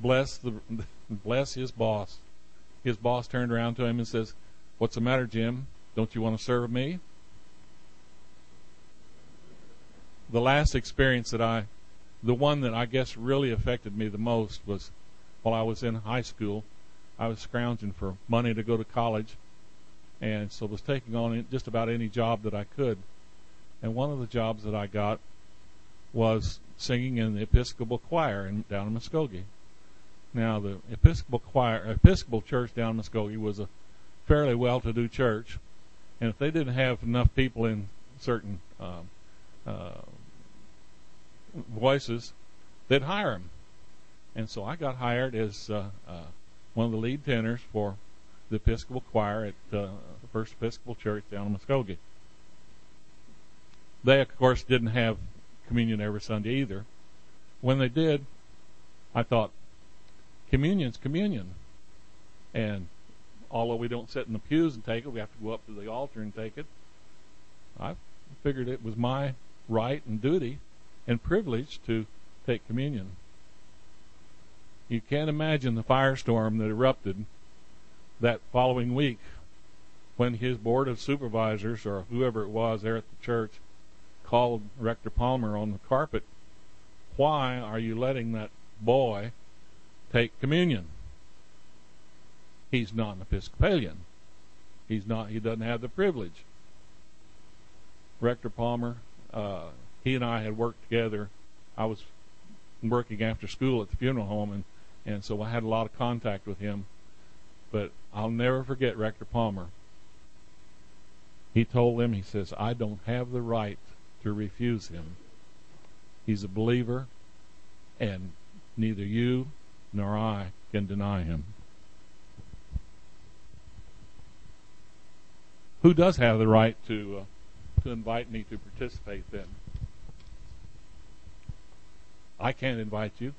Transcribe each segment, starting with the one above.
bless the bless his boss. His boss turned around to him and says, "What's the matter, Jim? Don't you want to serve me?" The last experience that I, the one that I guess really affected me the most was while I was in high school. I was scrounging for money to go to college, and so was taking on just about any job that I could. And one of the jobs that I got was singing in the Episcopal choir in, down in Muskogee. Now, the Episcopal choir, Episcopal church down in Muskogee was a fairly well-to-do church, and if they didn't have enough people in certain uh, uh, voices, they'd hire them. And so I got hired as uh, uh, one of the lead tenors for the Episcopal choir at uh, the First Episcopal Church down in Muskogee. They, of course, didn't have communion every Sunday either. When they did, I thought, communion's communion. And although we don't sit in the pews and take it, we have to go up to the altar and take it. I figured it was my right and duty and privilege to take communion. You can't imagine the firestorm that erupted that following week when his board of supervisors or whoever it was there at the church called Rector Palmer on the carpet, why are you letting that boy take communion? He's not an Episcopalian. He's not. He doesn't have the privilege. Rector Palmer, uh, he and I had worked together. I was working after school at the funeral home, and and so I had a lot of contact with him. But I'll never forget Rector Palmer. He told them, he says, I don't have the right to refuse him. He's a believer, and neither you nor I can deny him. Who does have the right to uh, to invite me to participate then? I can't invite you.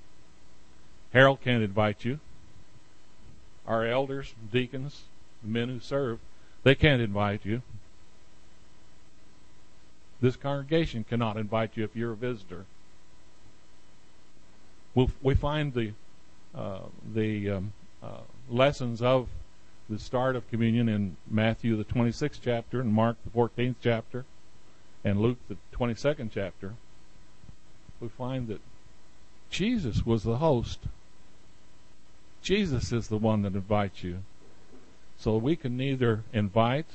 Harold can't invite you. Our elders, deacons, men who serve, they can't invite you. This congregation cannot invite you if you're a visitor. We'll, we find the the um, uh, lessons of the start of communion in Matthew the 26th chapter and Mark the 14th chapter and Luke the 22nd chapter. We find that Jesus was the host. Jesus is the one that invites you. So we can neither invite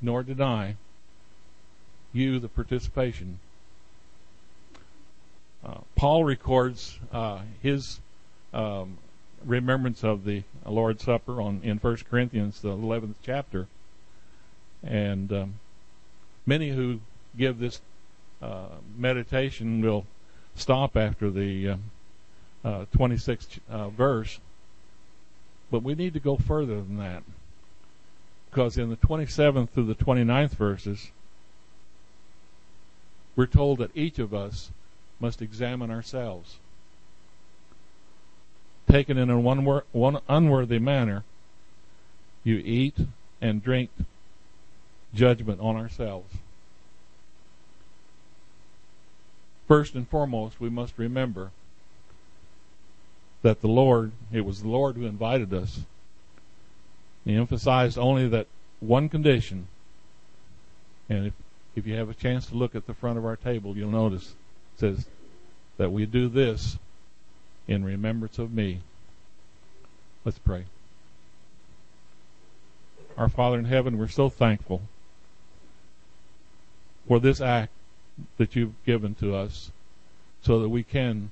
nor deny you the participation. Uh, Paul records uh, his um, remembrance of the Lord's Supper on in 1 Corinthians, the 11th chapter, and um, many who give this uh, meditation will stop after the 26th uh, uh, verse, but we need to go further than that because in the 27th through the 29th verses, we're told that each of us must examine ourselves. Taken in a one, one unworthy manner, you eat and drink judgment on ourselves. First and foremost, we must remember that the Lord, it was the Lord who invited us he emphasized only that one condition. And if, if you have a chance to look at the front of our table, you'll notice says that we do this in remembrance of me. Let's pray. Our Father in heaven, we're so thankful for this act that you've given to us so that we can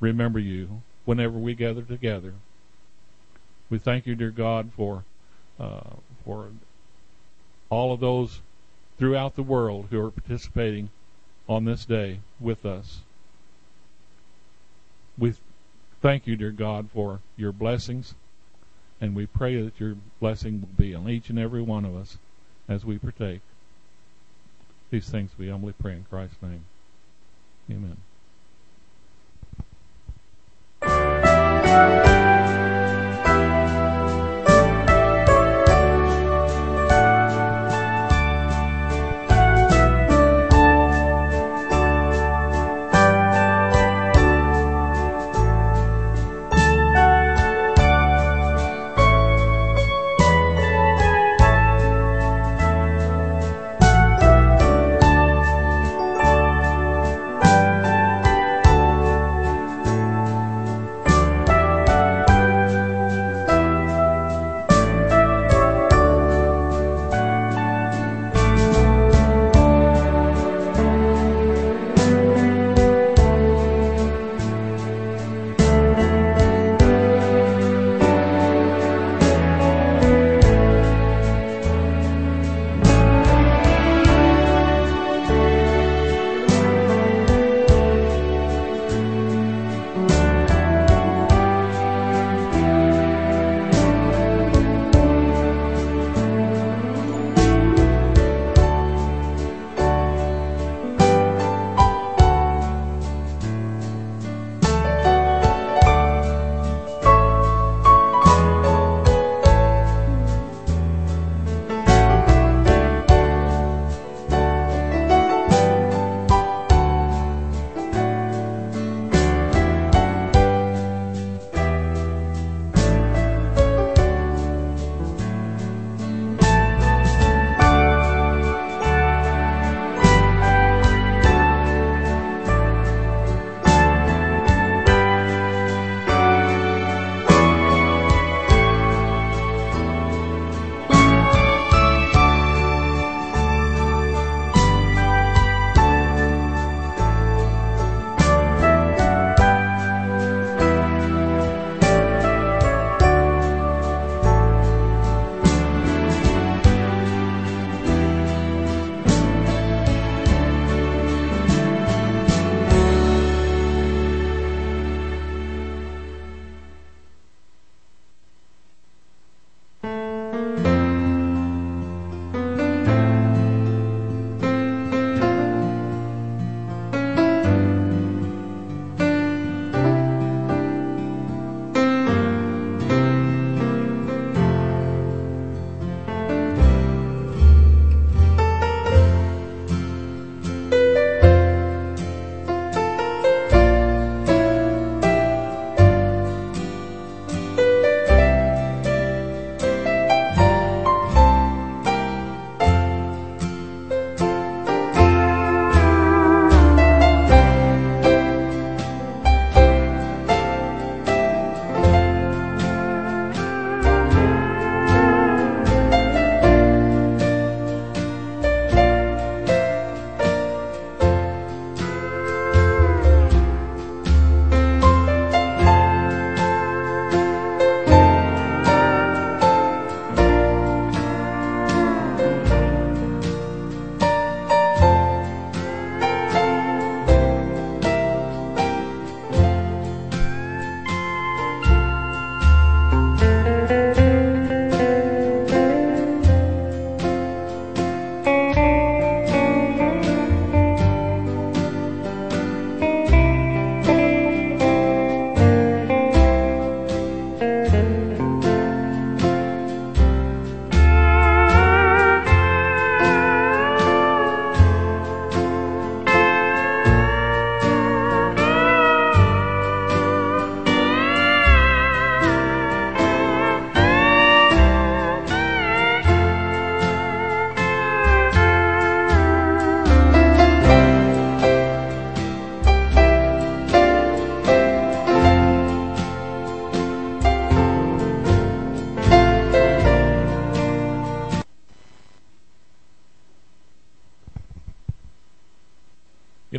remember you whenever we gather together. We thank you, dear God, for uh, for all of those throughout the world who are participating on this day with us. We thank you, dear God, for your blessings, and we pray that your blessing will be on each and every one of us as we partake. These things we humbly pray in Christ's name. Amen.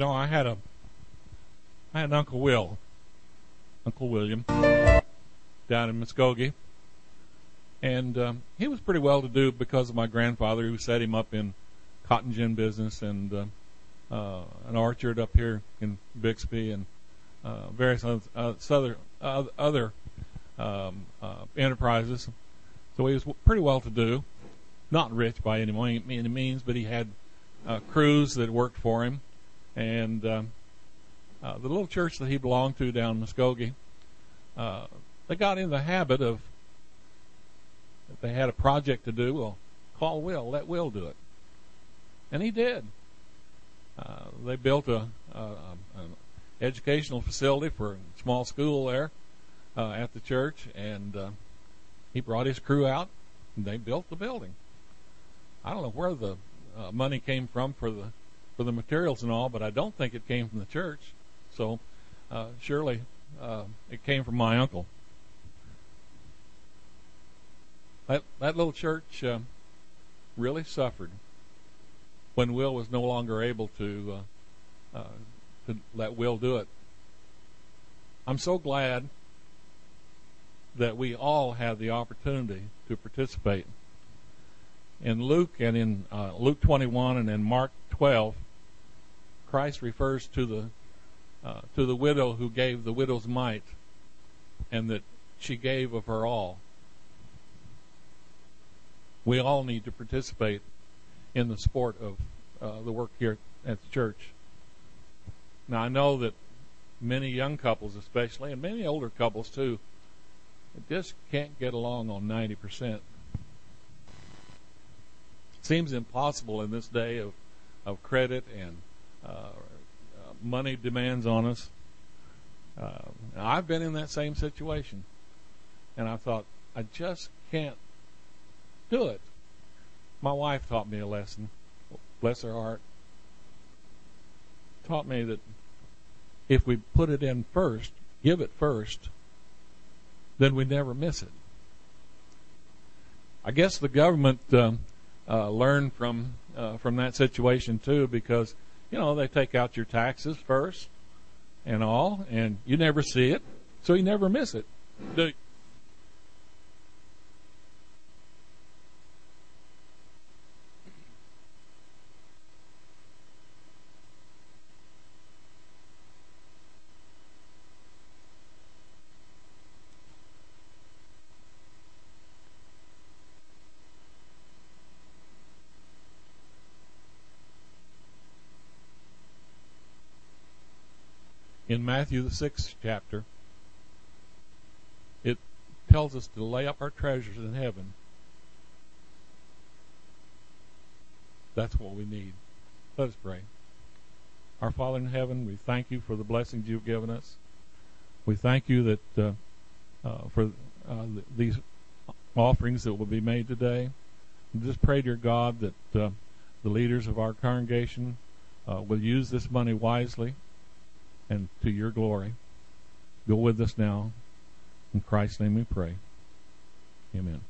Know, I had a, I had Uncle Will, Uncle William, down in Muskogee, and um, he was pretty well to do because of my grandfather who set him up in cotton gin business and uh, uh, an orchard up here in Bixby and uh, various other uh, other, uh, other um, uh, enterprises. So he was pretty well to do, not rich by any, any means, but he had uh, crews that worked for him, and um, uh, the little church that he belonged to down in Muskogee, uh, they got in the habit of if they had a project to do, well, call Will, let Will do it, and he did. Uh, they built a, a, an educational facility for a small school there uh, at the church, and uh, he brought his crew out, and they built the building. I don't know where the uh, money came from for the for the materials and all, but I don't think it came from the church. So uh, surely uh, it came from my uncle. That that little church uh, really suffered when Will was no longer able to uh, uh, to let Will do it. I'm so glad that we all have the opportunity to participate. In Luke and in uh, Luke 21 and in Mark 12, Christ refers to the uh, to the widow who gave the widow's mite, and that she gave of her all. We all need to participate in the sport of uh, the work here at the church. Now I know that many young couples, especially, and many older couples too, just can't get along on 90%. Seems impossible in this day of, of credit and money demands on us. Uh, I've been in that same situation. And I thought, I just can't do it. My wife taught me a lesson. Bless her heart. Taught me that if we put it in first, give it first, then we never miss it. I guess the government um, uh, learned from uh, from that situation too, because you know they take out your taxes first and all, and you never see it, so you never miss it. Do, in Matthew, the sixth chapter, it tells us to lay up our treasures in heaven. That's what we need. Let us pray. Our Father in heaven, we thank you for the blessings you've given us. We thank you that uh, uh, for uh, these offerings that will be made today. Just pray, dear God, that uh, the leaders of our congregation uh, will use this money wisely and to your glory. Go with us now. In Christ's name we pray. Amen.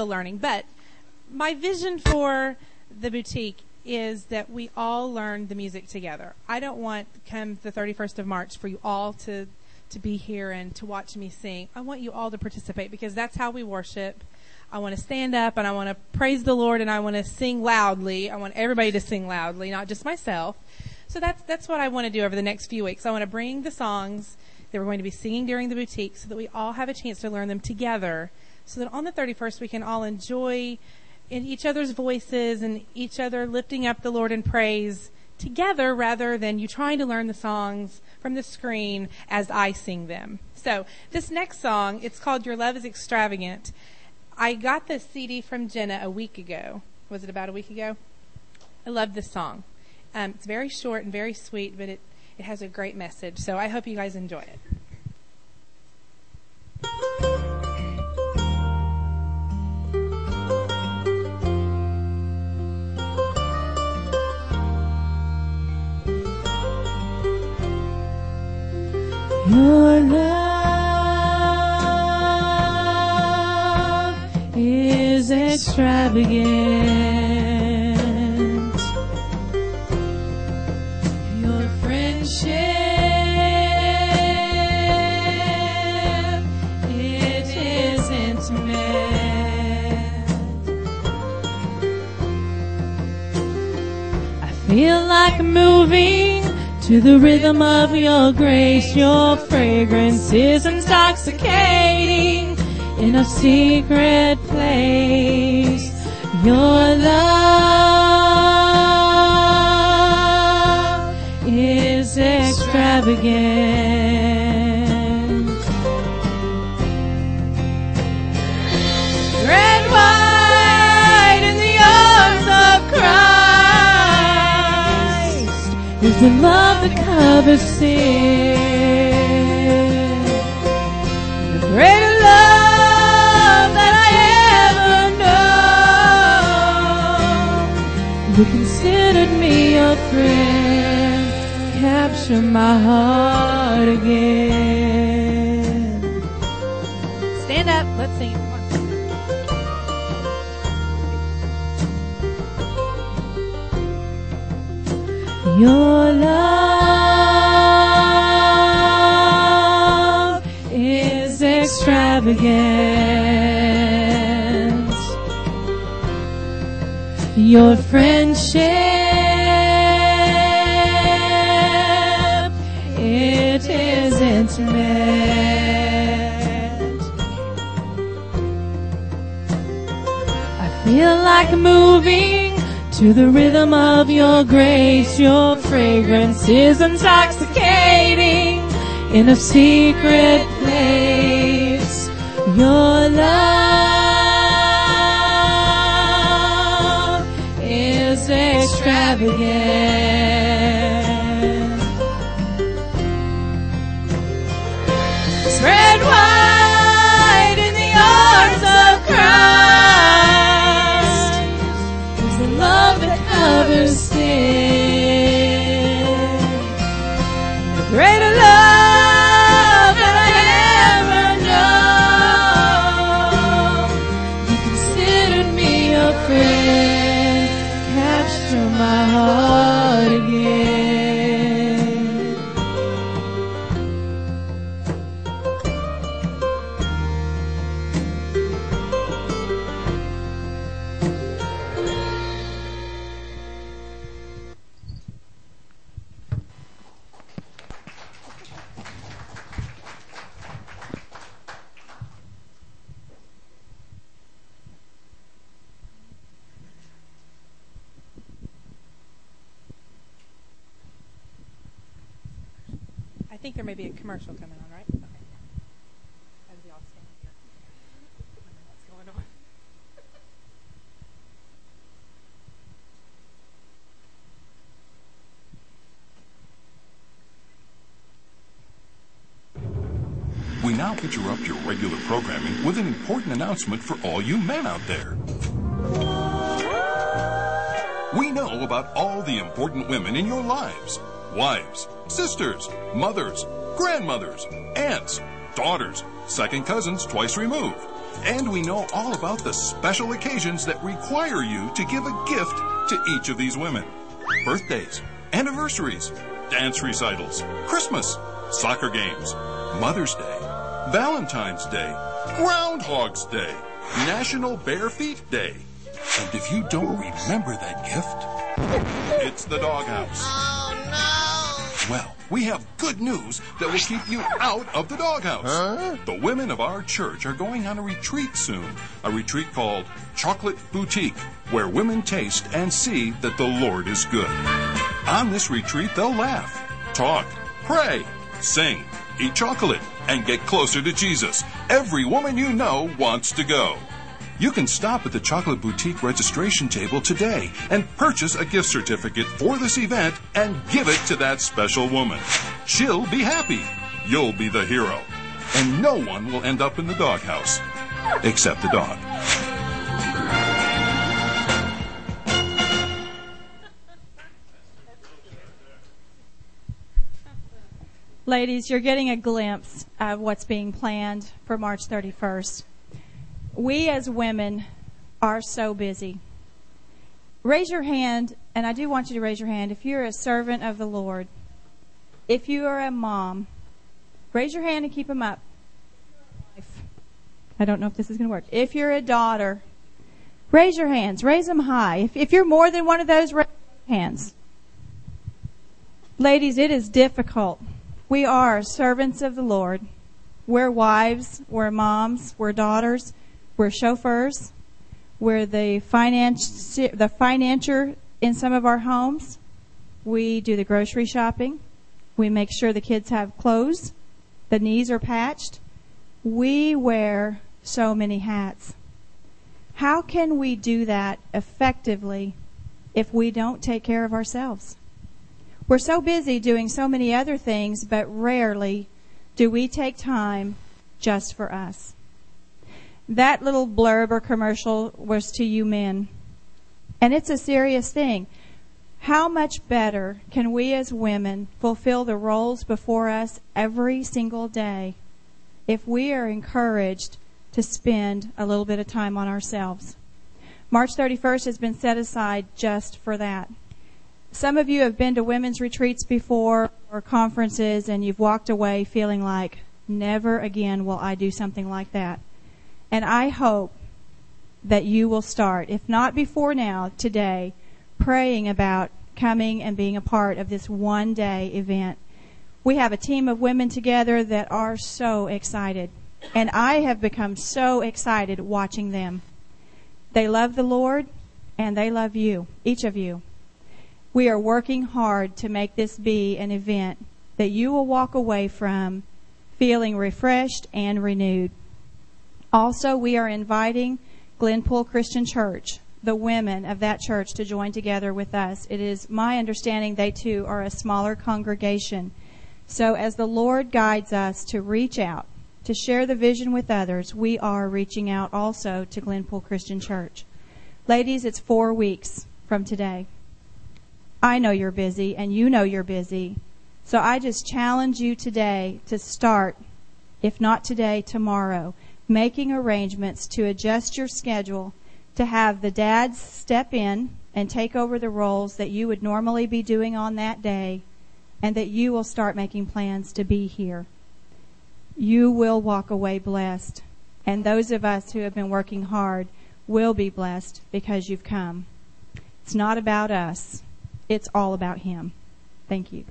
Still learning. But my vision for the boutique is that we all learn the music together. I don't want come the 31st of March for you all to to be here and to watch me sing. I want you all to participate because that's how we worship. I want to stand up and I want to praise the Lord and I want to sing loudly. I want everybody to sing loudly, not just myself. So that's that's what I want to do over the next few weeks. I want to bring the songs that we're going to be singing during the boutique so that we all have a chance to learn them together so that on the 31st we can all enjoy in each other's voices and each other lifting up the Lord in praise together rather than you trying to learn the songs from the screen as I sing them. So this next song, it's called Your Love is Extravagant. I got this CD from Jenna a week ago. Was it about a week ago? I love this song. Um, it's very short and very sweet, but it, it has a great message. So I hope you guys enjoy it. Your love is extravagant. Your friendship, it is. I feel like moving to the rhythm of your grace. Your fragrance is intoxicating in a secret place. Your love is extravagant. The love that covers sin. The greater love that I ever known. You considered me your friend. Capture my heart again. Stand up. Let's sing. Your love is extravagant. Your friendship, it is intimate. I feel like moving to the rhythm of your grace. Your fragrance is intoxicating in a secret place. Your love is extravagant. Interrupt your regular programming with an important announcement for all you men out there. We know about all the important women in your lives wives, sisters, mothers, grandmothers, aunts, daughters, second cousins twice removed. And we know all about the special occasions that require you to give a gift to each of these women birthdays, anniversaries, dance recitals, Christmas, soccer games, Mother's Day, Valentine's Day, Groundhog's Day, National Bare Feet Day. And if you don't remember that gift, it's the doghouse. Oh, no. Well, we have good news that will keep you out of the doghouse. Huh? The women of our church are going on a retreat soon, a retreat called Chocolate Boutique, where women taste and see that the Lord is good. On this retreat, they'll laugh, talk, pray, sing, eat chocolate, and get closer to Jesus. Every woman you know wants to go. You can stop at the Chocolate Boutique registration table today and purchase a gift certificate for this event and give it to that special woman. She'll be happy. You'll be the hero. And no one will end up in the doghouse. Except the dog. Ladies, you're getting a glimpse of what's being planned for March 31st. We as women are so busy. Raise your hand, and I do want you to raise your hand if you're a servant of the Lord. If you are a mom, raise your hand and keep them up. I don't know if this is going to work. If you're a daughter, raise your hands. Raise them high. If, if you're more than one of those, raise your hands. Ladies, it is difficult. We are servants of the Lord. We're wives, we're moms, we're daughters, we're chauffeurs, we're the finance, the financier in some of our homes. We do the grocery shopping. We make sure the kids have clothes. The knees are patched. We wear so many hats. How can we do that effectively if we don't take care of ourselves? We're so busy doing so many other things, but rarely do we take time just for us. That little blurb or commercial was to you men. And it's a serious thing. How much better can we as women fulfill the roles before us every single day if we are encouraged to spend a little bit of time on ourselves? March 31st has been set aside just for that. Some of you have been to women's retreats before or conferences and you've walked away feeling like, never again will I do something like that. And I hope that you will start, if not before now, today, praying about coming and being a part of this one day event. We have a team of women together that are so excited. And I have become so excited watching them. They love the Lord and they love you, each of you. We are working hard to make this be an event that you will walk away from feeling refreshed and renewed. Also, we are inviting Glenpool Christian Church, the women of that church, to join together with us. It is my understanding they too are a smaller congregation. So, as the Lord guides us to reach out, to share the vision with others, we are reaching out also to Glenpool Christian Church. Ladies, it's four weeks from today. I know you're busy and you know you're busy. So I just challenge you today to start, if not today, tomorrow, making arrangements to adjust your schedule to have the dads step in and take over the roles that you would normally be doing on that day and that you will start making plans to be here. You will walk away blessed. And those of us who have been working hard will be blessed because you've come. It's not about us. It's all about Him. Thank you.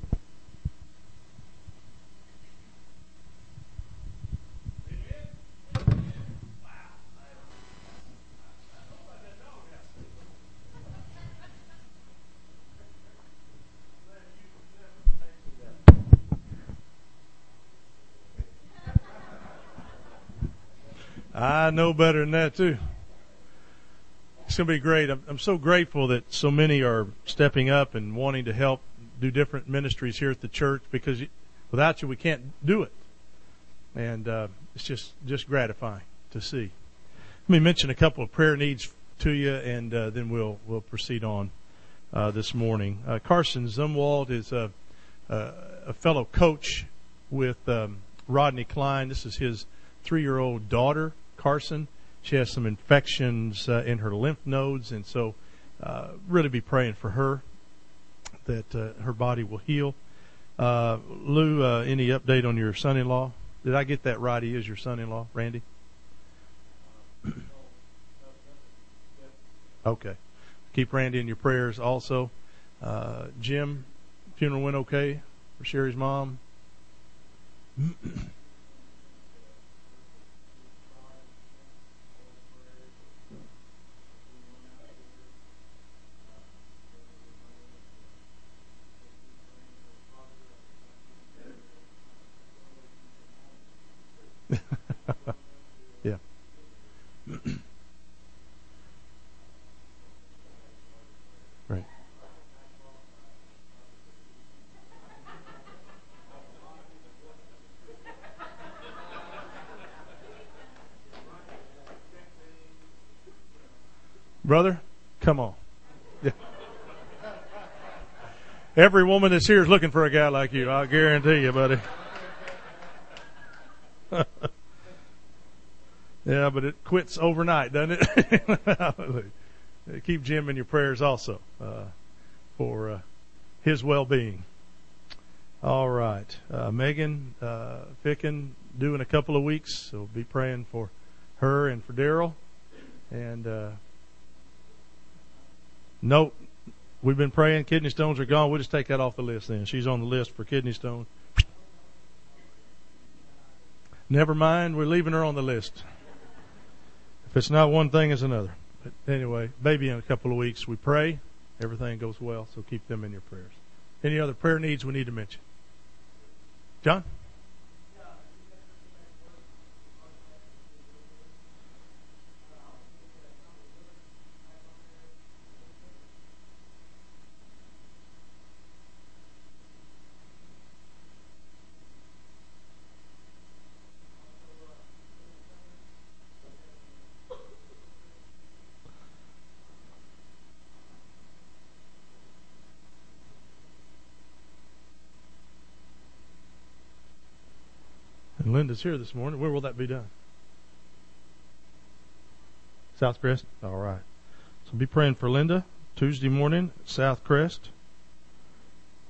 I know better than that too. It's going to be great. I'm, I'm so grateful that so many are stepping up and wanting to help do different ministries here at the church because without you, we can't do it. And uh, it's just just gratifying to see. Let me mention a couple of prayer needs to you, and uh, then we'll we'll proceed on uh, this morning. Uh, Carson Zumwalt is a, a, a fellow coach with um, Rodney Klein. This is his three-year-old daughter, Carson. She has some infections uh, in her lymph nodes, and so uh, really be praying for her that uh, her body will heal. Uh, Lou, uh, any update on your son-in-law? Did I get that right? He is your son-in-law, Randy. okay. Keep Randy in your prayers. Also, uh, Jim, funeral went okay for Sherry's mom. yeah. right. Brother, come on. Yeah. Every woman that's here is looking for a guy like you. I'll guarantee you, buddy. yeah, but it quits overnight, doesn't it? Keep Jim in your prayers also uh, for uh, his well-being. All right, uh, Megan uh, Ficken due in a couple of weeks, so be praying for her and for Daryl. And uh, nope, we've been praying. Kidney stones are gone. We'll just take that off the list then. She's on the list for kidney stone. Never mind, we're leaving her on the list. If it's not one thing, it's another. But anyway, baby in a couple of weeks, we pray. Everything goes well, so keep them in your prayers. Any other prayer needs we need to mention? John? Linda's here this morning. Where will that be done? South Crest? All right. So be praying for Linda Tuesday morning South Crest.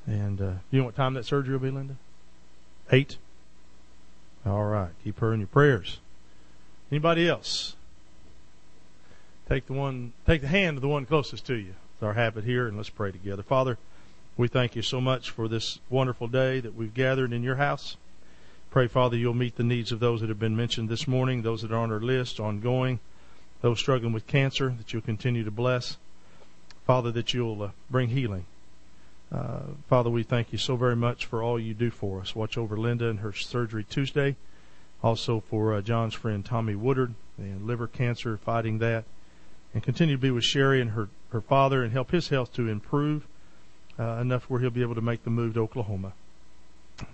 And uh, you know what time that surgery will be, Linda? Eight. All right. Keep her in your prayers. Anybody else? Take the one, take the hand of the one closest to you. It's our habit here, and let's pray together. Father, we thank you so much for this wonderful day that we've gathered in your house. Pray, Father, you'll meet the needs of those that have been mentioned this morning, those that are on our list, ongoing, those struggling with cancer, that you'll continue to bless. Father, that you'll uh, bring healing. Uh, Father, we thank you so very much for all you do for us. Watch over Linda and her surgery Tuesday. Also for uh, John's friend Tommy Woodard and liver cancer, fighting that. And continue to be with Sherry and her, her father and help his health to improve uh, enough where he'll be able to make the move to Oklahoma.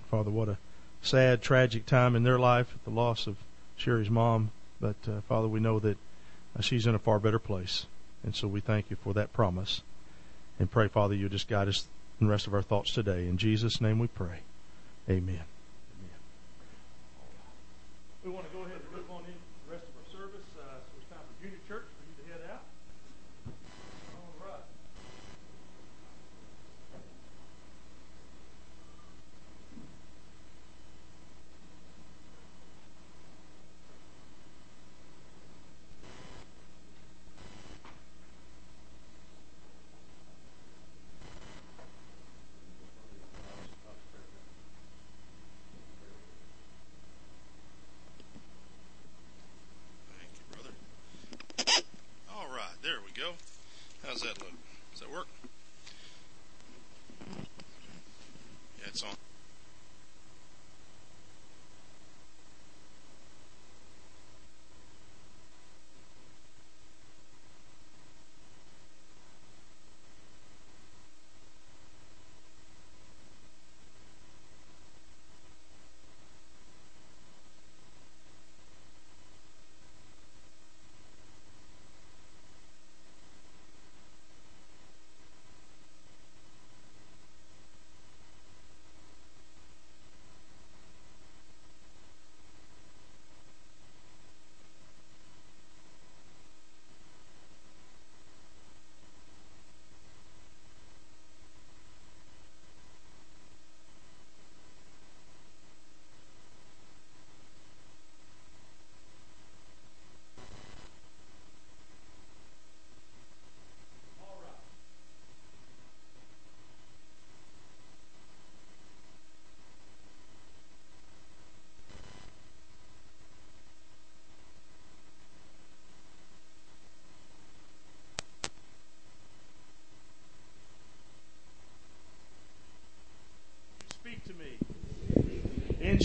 Father, what a sad, tragic time in their life, the loss of Sherry's mom. But uh, Father, we know that uh, she's in a far better place. And so we thank you for that promise. And pray, Father, you just guide us in the rest of our thoughts today. In Jesus' name we pray. Amen.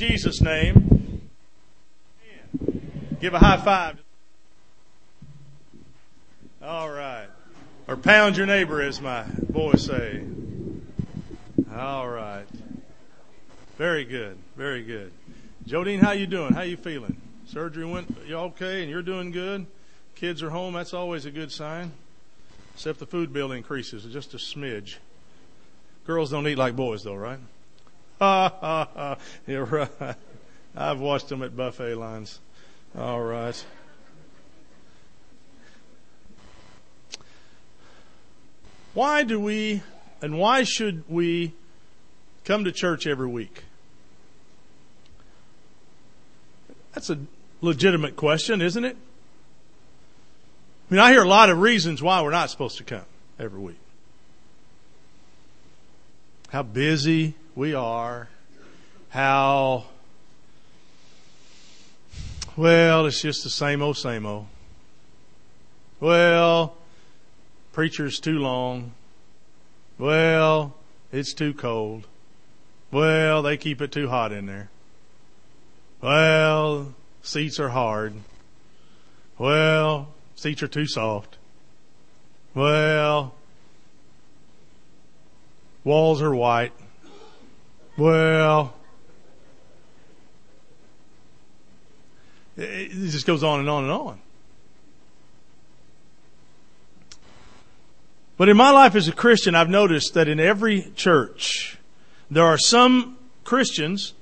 Jesus' name. Give a high five. All right. Or pound your neighbor, as my boys say. All right. Very good. Very good. Jodine, how you doing? How you feeling? Surgery went you okay and you're doing good? Kids are home, that's always a good sign. Except the food bill increases just a smidge. Girls don't eat like boys though, right? Ha ha ha. You're right. I've watched them at buffet lines. All right. Why do we and why should we come to church every week? That's a legitimate question, isn't it? I mean, I hear a lot of reasons why we're not supposed to come every week. How busy we are, how, well, it's just the same old, same old. Well, preacher's too long. Well, it's too cold. Well, they keep it too hot in there. Well, seats are hard. Well, seats are too soft. Well, walls are white. Well, it just goes on and on and on. But in my life as a Christian, I've noticed that in every church, there are some Christians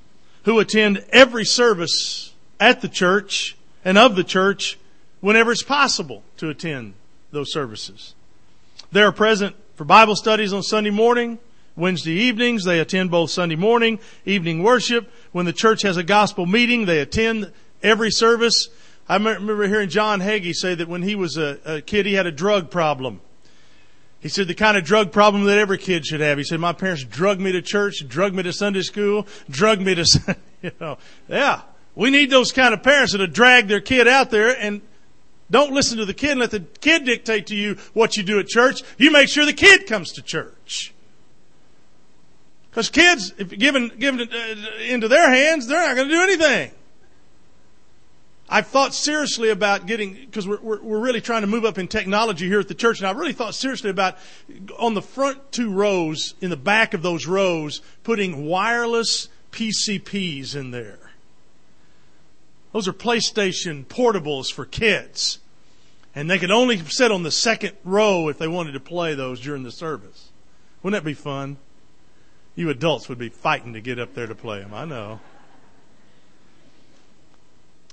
who attend every service at the church and of the church whenever it's possible to attend those services. They are present for Bible studies on Sunday morning, Wednesday evenings. They attend both Sunday morning, evening worship. When the church has a gospel meeting, they attend every service. I remember hearing John Hagee say that when he was a, a kid, he had a drug problem. He said the kind of drug problem that every kid should have. He said, my parents drugged me to church, drugged me to Sunday school, drugged me to, you know, yeah. We need those kind of parents that drag their kid out there and don't listen to the kid and let the kid dictate to you what you do at church. You make sure the kid comes to church. Because kids, if given given uh, into their hands, they're not going to do anything. I've thought seriously about getting because we're, we're, we're really trying to move up in technology here at the church, and I really thought seriously about on the front two rows, in the back of those rows, putting wireless PSPs in there. Those are PlayStation portables for kids. And they could only sit on the second row if they wanted to play those during the service. Wouldn't that be fun? You adults would be fighting to get up there to play them. I know.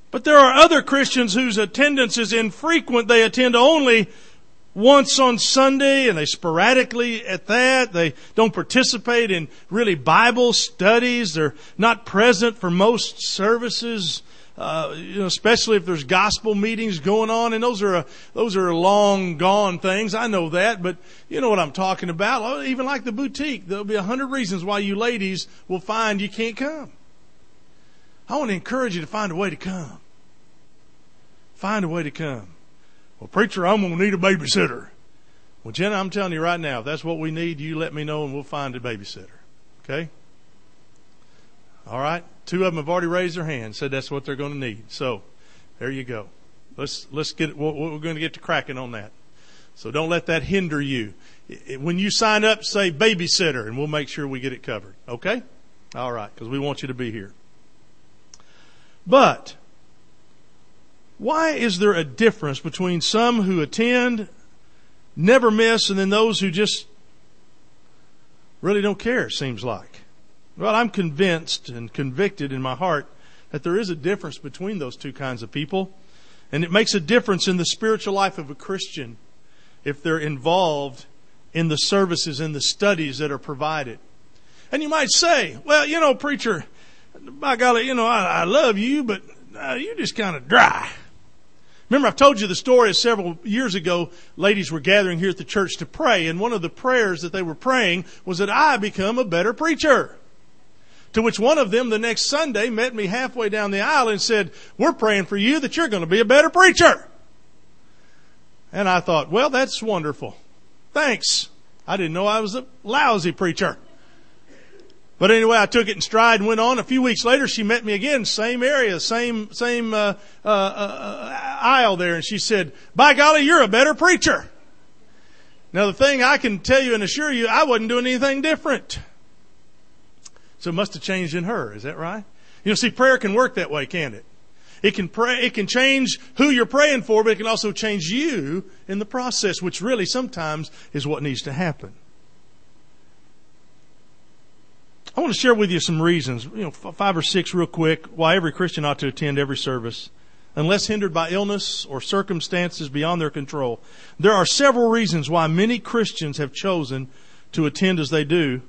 But there are other Christians whose attendance is infrequent. They attend only once on Sunday and they sporadically at that. They don't participate in really Bible studies. They're not present for most services uh, you know, especially if there's gospel meetings going on, and those are a, those are long gone things. I know that, but you know what I'm talking about. Even like the boutique, there'll be a hundred reasons why you ladies will find you can't come. I want to encourage you to find a way to come. Find a way to come. Well, preacher, I'm to need a babysitter. Well, Jenna, I'm telling you right now, if that's what we need, you let me know and we'll find a babysitter. Okay? All right? Two of them have already raised their hands, said that's what they're going to need. So, there you go. Let's let's get we're going to get to cracking on that. So don't let that hinder you. When you sign up, say babysitter, and we'll make sure we get it covered. Okay? All right, because we want you to be here. But why is there a difference between some who attend, never miss, and then those who just really don't care? It seems like. Well, I'm convinced and convicted in my heart that there is a difference between those two kinds of people. And it makes a difference in the spiritual life of a Christian if they're involved in the services and the studies that are provided. And you might say, well, you know, preacher, by golly, you know, I, I love you, but uh, you're just kind of dry. Remember, I've told you the story of several years ago. Ladies were gathering here at the church to pray, and one of the prayers that they were praying was that I become a better preacher. To which one of them the next Sunday met me halfway down the aisle and said, We're praying for you that you're going to be a better preacher. And I thought, Well, that's wonderful. Thanks. I didn't know I was a lousy preacher. But anyway, I took it in stride and went on. A few weeks later, she met me again, same area, same same uh, uh, uh, aisle there, and she said, "By golly, you're a better preacher." Now, the thing I can tell you and assure you, I wasn't doing anything different. So it must have changed in her. Is that right? You know, see, prayer can work that way, can't it? It can pray, it can change who you're praying for, but it can also change you in the process, which really sometimes is what needs to happen. I want to share with you some reasons, you know, five or six real quick, why every Christian ought to attend every service, unless hindered by illness or circumstances beyond their control. There are several reasons why many Christians have chosen to attend as they do.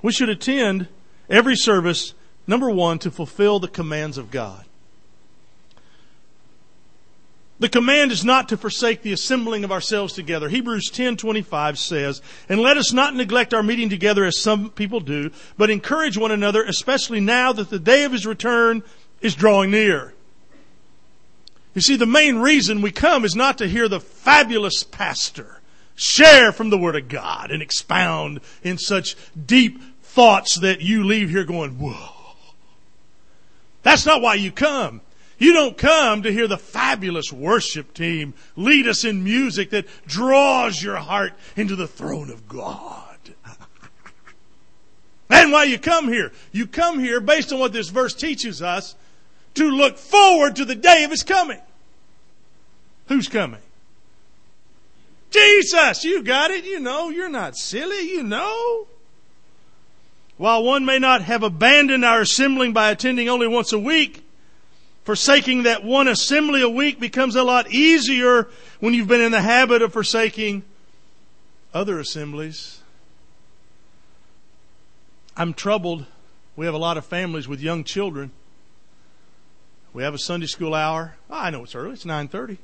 We should attend Every service, number one, to fulfill the commands of God. The command is not to forsake the assembling of ourselves together. Hebrews 10:25 says, "And let us not neglect our meeting together as some people do, but encourage one another, especially now that the day of his return is drawing near." You see, the main reason we come is not to hear the fabulous pastor share from the Word of God and expound in such deep thoughts that you leave here going, whoa. That's not why you come. You don't come to hear the fabulous worship team lead us in music that draws your heart into the throne of God. and why you come here. You come here based on what this verse teaches us to look forward to the day of his coming. Who's coming? Jesus, you got it. You know, you're not silly. You know. While one may not have abandoned our assembling by attending only once a week, forsaking that one assembly a week becomes a lot easier when you've been in the habit of forsaking other assemblies. I'm troubled. We have a lot of families with young children. We have a Sunday school hour. Oh, I know it's early. It's 9:30.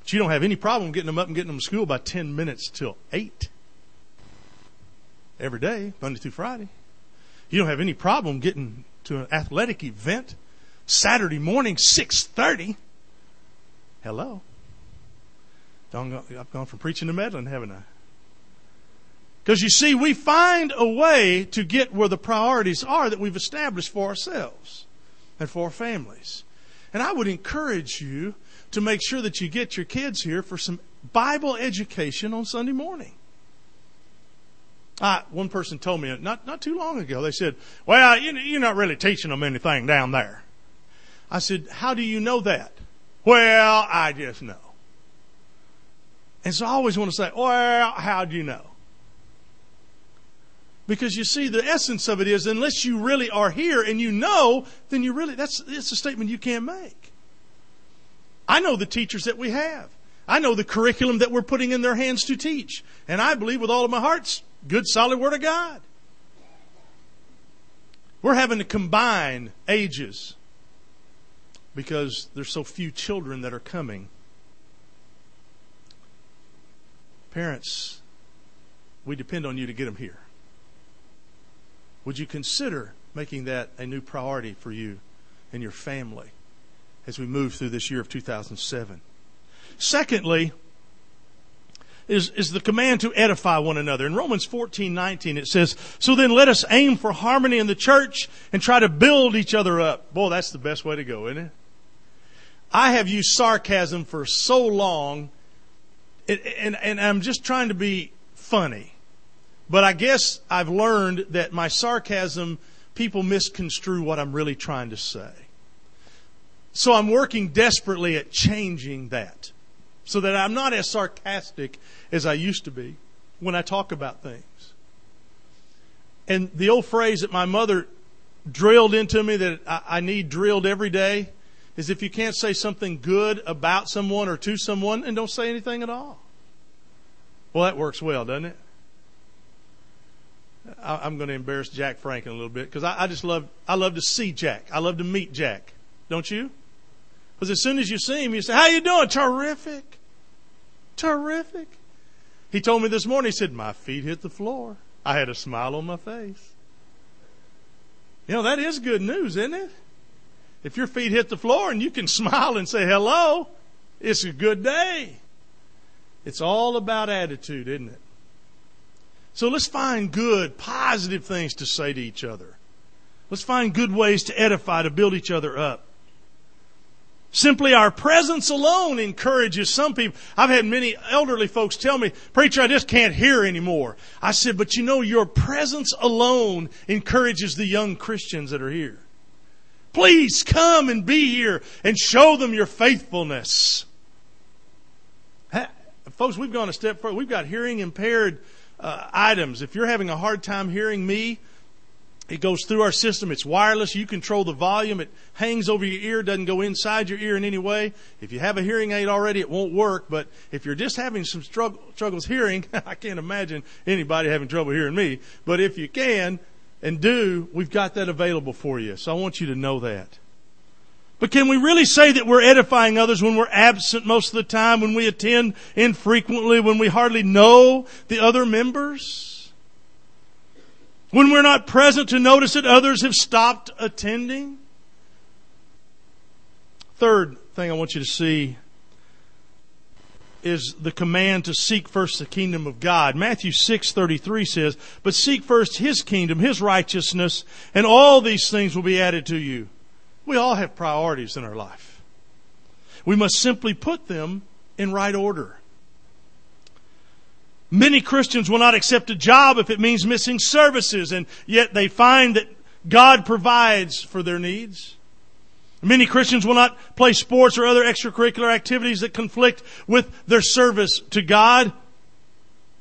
But you don't have any problem getting them up and getting them to school by 10 minutes till 8 every day, Monday through Friday. You don't have any problem getting to an athletic event Saturday morning, 6.30. Hello. I've gone from preaching to meddling, haven't I? Because you see, we find a way to get where the priorities are that we've established for ourselves and for our families. And I would encourage you to make sure that you get your kids here for some Bible education on Sunday morning. Uh, one person told me not, not too long ago, they said, well, you, you're not really teaching them anything down there. I said, how do you know that? Well, I just know. And so I always want to say, well, how do you know? Because you see, the essence of it is, unless you really are here and you know, then you really, that's, it's a statement you can't make. I know the teachers that we have. I know the curriculum that we're putting in their hands to teach. And I believe with all of my heart, good solid word of God. We're having to combine ages because there's so few children that are coming. Parents, we depend on you to get them here. Would you consider making that a new priority for you and your family as we move through this year of 2007? Secondly, is, is the command to edify one another. In Romans 14, 19, it says, So then let us aim for harmony in the church and try to build each other up. Boy, that's the best way to go, isn't it? I have used sarcasm for so long, and, and, and I'm just trying to be funny. But I guess I've learned that my sarcasm, people misconstrue what I'm really trying to say. So I'm working desperately at changing that so that I'm not as sarcastic as I used to be when I talk about things. And the old phrase that my mother drilled into me that I need drilled every day is if you can't say something good about someone or to someone, and don't say anything at all. Well, that works well, doesn't it? I, am going to embarrass Jack Franklin a little bit because I, I, just love I love to see Jack. I love to meet Jack. Don't you? Because as soon as you see him, you say, "How you doing? Terrific, terrific." He told me this morning. He said, "My feet hit the floor." I had a smile on my face. You know that is good news, isn't it? If your feet hit the floor and you can smile and say hello, it's a good day. It's all about attitude, isn't it? So let's find good, positive things to say to each other. Let's find good ways to edify, to build each other up. Simply our presence alone encourages some people. I've had many elderly folks tell me, Preacher, I just can't hear anymore. I said, But you know, your presence alone encourages the young Christians that are here. Please come and be here and show them your faithfulness. Folks, we've gone a step further. We've got hearing impaired uh, items. If you're having a hard time hearing me, it goes through our system. It's wireless. You control the volume. It hangs over your ear, doesn't go inside your ear in any way. If you have a hearing aid already, it won't work. But if you're just having some struggle, struggles hearing, I can't imagine anybody having trouble hearing me. But if you can and do, we've got that available for you. So I want you to know that. But can we really say that we're edifying others when we're absent most of the time, when we attend infrequently, when we hardly know the other members? When we're not present to notice that others have stopped attending? Third thing I want you to see is the command to seek first the kingdom of God. Matthew 6:33 says, "But seek first his kingdom, his righteousness, and all these things will be added to you." We all have priorities in our life. We must simply put them in right order. Many Christians will not accept a job if it means missing services, and yet they find that God provides for their needs. Many Christians will not play sports or other extracurricular activities that conflict with their service to God.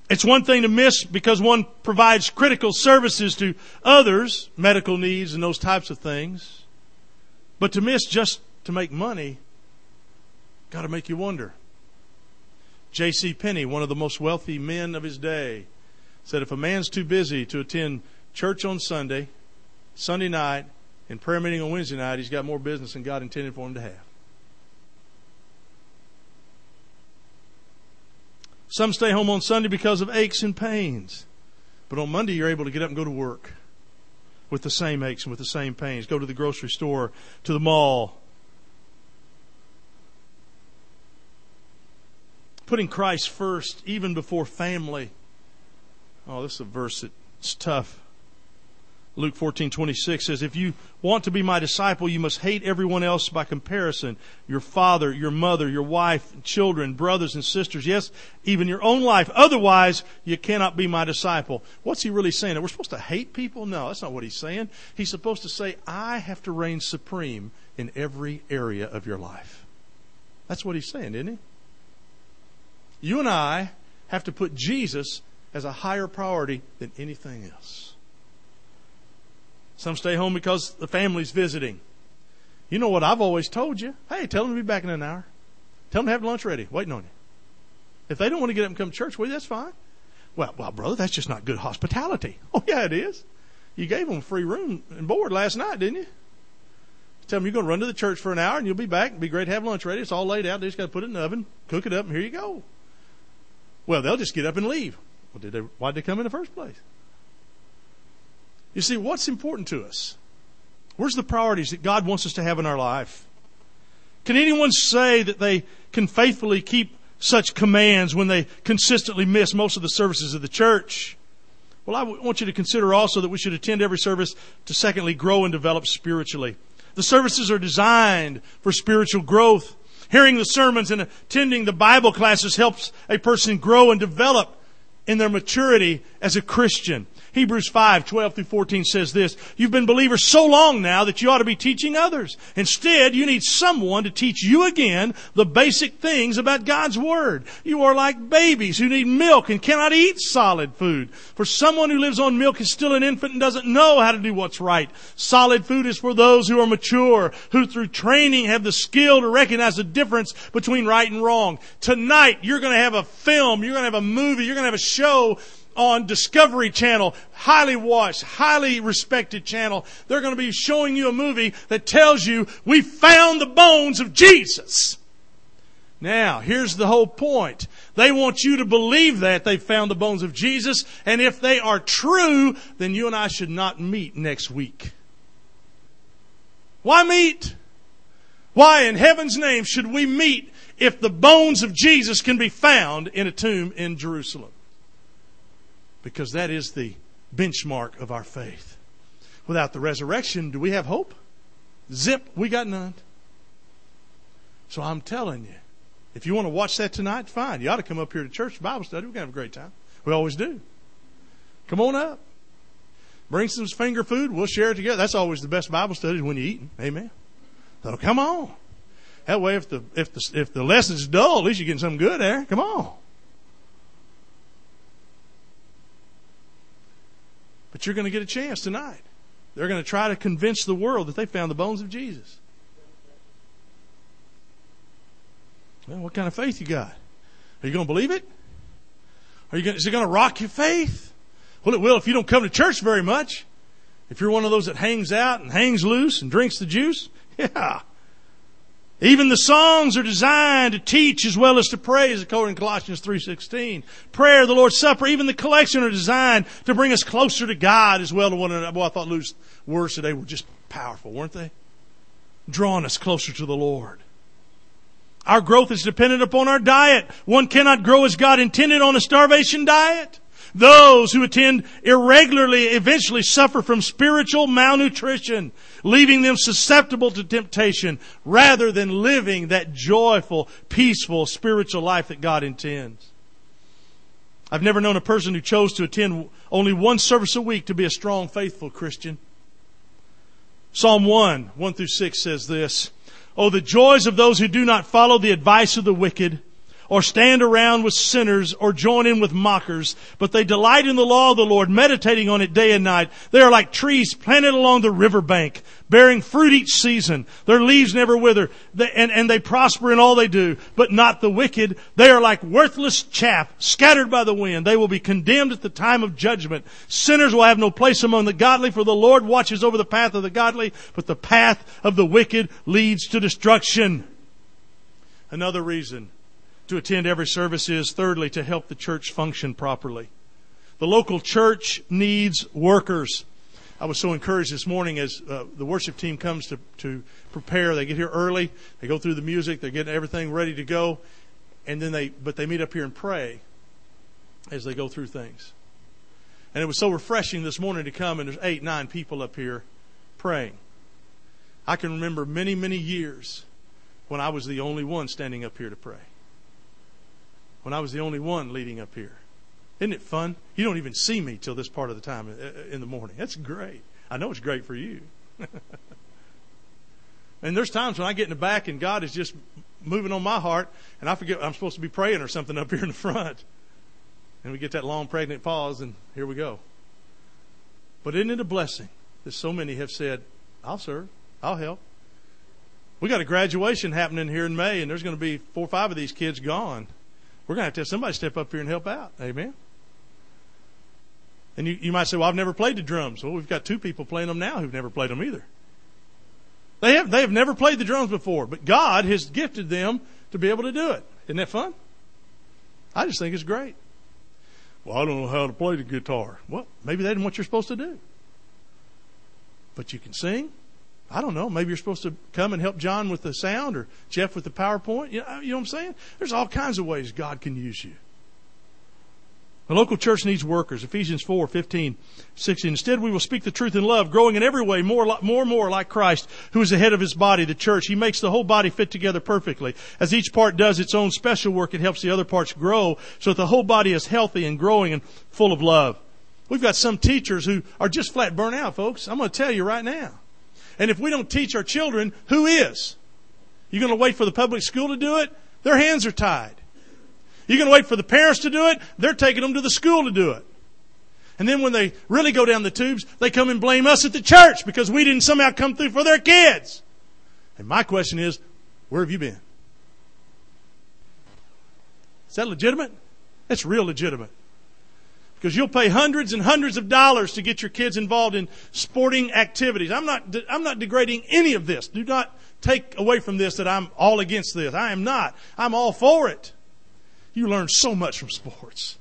It's one thing to miss because one provides critical services to others, medical needs and those types of things. But to miss just to make money, got to make you wonder. J.C. Penney, one of the most wealthy men of his day, said if a man's too busy to attend church on Sunday, Sunday night, and prayer meeting on Wednesday night, he's got more business than God intended for him to have. Some stay home on Sunday because of aches and pains. But on Monday, you're able to get up and go to work with the same aches and with the same pains. Go to the grocery store, to the mall. Putting Christ first, even before family. Oh, this is a verse that's tough. Luke 14:26 says, "If you want to be my disciple, you must hate everyone else by comparison. Your father, your mother, your wife, children, brothers and sisters, yes, even your own life. Otherwise, you cannot be my disciple." What's he really saying? We're supposed to hate people? No, that's not what he's saying. He's supposed to say, "I have to reign supreme in every area of your life." That's what he's saying, isn't he? You and I have to put Jesus as a higher priority than anything else. Some stay home because the family's visiting. You know what I've always told you? Hey, tell them to be back in an hour. Tell them to have lunch ready, waiting on you. If they don't want to get up and come to church with you, that's fine. Well, well, brother, that's just not good hospitality. Oh, yeah, it is. You gave them free room and board last night, didn't you? Tell them you're going to run to the church for an hour and you'll be back. It'd be great to have lunch ready. It's all laid out. They just got to put it in the oven, cook it up, and here you go. Well, they'll just get up and leave. Well, did they? Why did they come in the first place? You see, what's important to us? Where's the priorities that God wants us to have in our life? Can anyone say that they can faithfully keep such commands when they consistently miss most of the services of the church? Well, I want you to consider also that we should attend every service to secondly grow and develop spiritually. The services are designed for spiritual growth. Hearing the sermons and attending the Bible classes helps a person grow and develop in their maturity as a Christian. Hebrews 5, 12 through 14 says this, You've been believers so long now that you ought to be teaching others. Instead, you need someone to teach you again the basic things about God's Word. You are like babies who need milk and cannot eat solid food. For someone who lives on milk is still an infant and doesn't know how to do what's right. Solid food is for those who are mature, who through training have the skill to recognize the difference between right and wrong. Tonight, you're going to have a film, you're going to have a movie, you're going to have a show on Discovery Channel, highly watched, highly respected channel. They're going to be showing you a movie that tells you we found the bones of Jesus. Now, here's the whole point. They want you to believe that they found the bones of Jesus, and if they are true, then you and I should not meet next week. Why meet? Why in heaven's name should we meet if the bones of Jesus can be found in a tomb in Jerusalem? Because that is the benchmark of our faith. Without the resurrection, do we have hope? Zip, we got none. So I'm telling you, if you want to watch that tonight, fine. You ought to come up here to church Bible study. We're going to have a great time. We always do. Come on up. Bring some finger food. We'll share it together. That's always the best Bible study when you're eating. Amen. So come on. That way, if the if the if the lesson's dull, at least you're getting something good there. Come on. But you're going to get a chance tonight. They're going to try to convince the world that they found the bones of Jesus. Well, what kind of faith you got? Are you going to believe it? Are you going, is it going to rock your faith? Well, it will if you don't come to church very much. If you're one of those that hangs out and hangs loose and drinks the juice, yeah. Even the songs are designed to teach as well as to praise, according to Colossians 3.16. Prayer, the Lord's Supper, even the collection are designed to bring us closer to God as well to one another. Boy, I thought Lou's words today were just powerful, weren't they? Drawing us closer to the Lord. Our growth is dependent upon our diet. One cannot grow as God intended on a starvation diet. Those who attend irregularly eventually suffer from spiritual malnutrition, leaving them susceptible to temptation rather than living that joyful, peaceful spiritual life that God intends. I've never known a person who chose to attend only one service a week to be a strong, faithful Christian. Psalm 1, 1 through 6 says this, Oh, the joys of those who do not follow the advice of the wicked, or stand around with sinners, or join in with mockers, but they delight in the law of the Lord, meditating on it day and night. They are like trees planted along the river bank, bearing fruit each season. Their leaves never wither, and, and they prosper in all they do, but not the wicked. They are like worthless chaff, scattered by the wind. They will be condemned at the time of judgment. Sinners will have no place among the godly, for the Lord watches over the path of the godly, but the path of the wicked leads to destruction. Another reason to attend every service is, thirdly, to help the church function properly. The local church needs workers. I was so encouraged this morning as uh, the worship team comes to, to prepare. They get here early. They go through the music. They're getting everything ready to go. And then they, but they meet up here and pray as they go through things. And it was so refreshing this morning to come and there's eight, nine people up here praying. I can remember many, many years when I was the only one standing up here to pray. When I was the only one leading up here. Isn't it fun? You don't even see me till this part of the time uh, uh, in the morning. That's great. I know it's great for you. and there's times when I get in the back and God is just moving on my heart and I forget I'm supposed to be praying or something up here in the front. And we get that long pregnant pause and here we go. But isn't it a blessing that so many have said, I'll serve, I'll help. We got a graduation happening here in May, and there's going to be four or five of these kids gone. We're going to have to have somebody step up here and help out. Amen. And you, you might say, well, I've never played the drums. Well, we've got two people playing them now who've never played them either. They have, they have never played the drums before, but God has gifted them to be able to do it. Isn't that fun? I just think it's great. Well, I don't know how to play the guitar. Well, maybe that's what you're supposed to do. But you can sing, I don't know. Maybe you're supposed to come and help John with the sound or Jeff with the PowerPoint. You know, you know what I'm saying? There's all kinds of ways God can use you. The local church needs workers. Ephesians 4, 15, 16. Instead, we will speak the truth in love, growing in every way more, more and more like Christ, who is the head of his body, the church. He makes the whole body fit together perfectly. As each part does its own special work, it helps the other parts grow so that the whole body is healthy and growing and full of love. We've got some teachers who are just flat burnt out, folks. I'm going to tell you right now. And if we don't teach our children, who is? You're going to wait for the public school to do it? Their hands are tied. You're going to wait for the parents to do it? They're taking them to the school to do it. And then when they really go down the tubes, they come and blame us at the church because we didn't somehow come through for their kids. And my question is, where have you been? Is that legitimate? That's real legitimate. Because you'll pay hundreds and hundreds of dollars to get your kids involved in sporting activities. I'm not, I'm not degrading any of this. Do not take away from this that I'm all against this. I am not. I'm all for it. You learn so much from sports.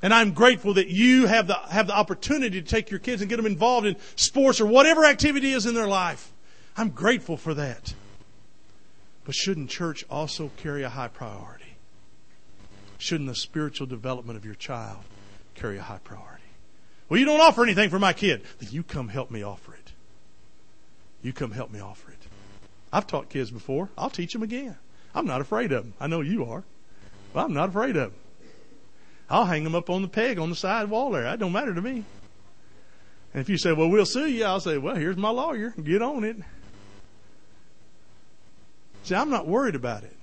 And I'm grateful that you have the, have the opportunity to take your kids and get them involved in sports or whatever activity is in their life. I'm grateful for that. But shouldn't church also carry a high priority? Shouldn't the spiritual development of your child carry a high priority. Well, you don't offer anything for my kid. Then you come help me offer it. You come help me offer it. I've taught kids before. I'll teach them again. I'm not afraid of them. I know you are. But I'm not afraid of them. I'll hang them up on the peg on the side wall there. That don't matter to me. And if you say, well, we'll sue you, I'll say, well, here's my lawyer. Get on it. See, I'm not worried about it.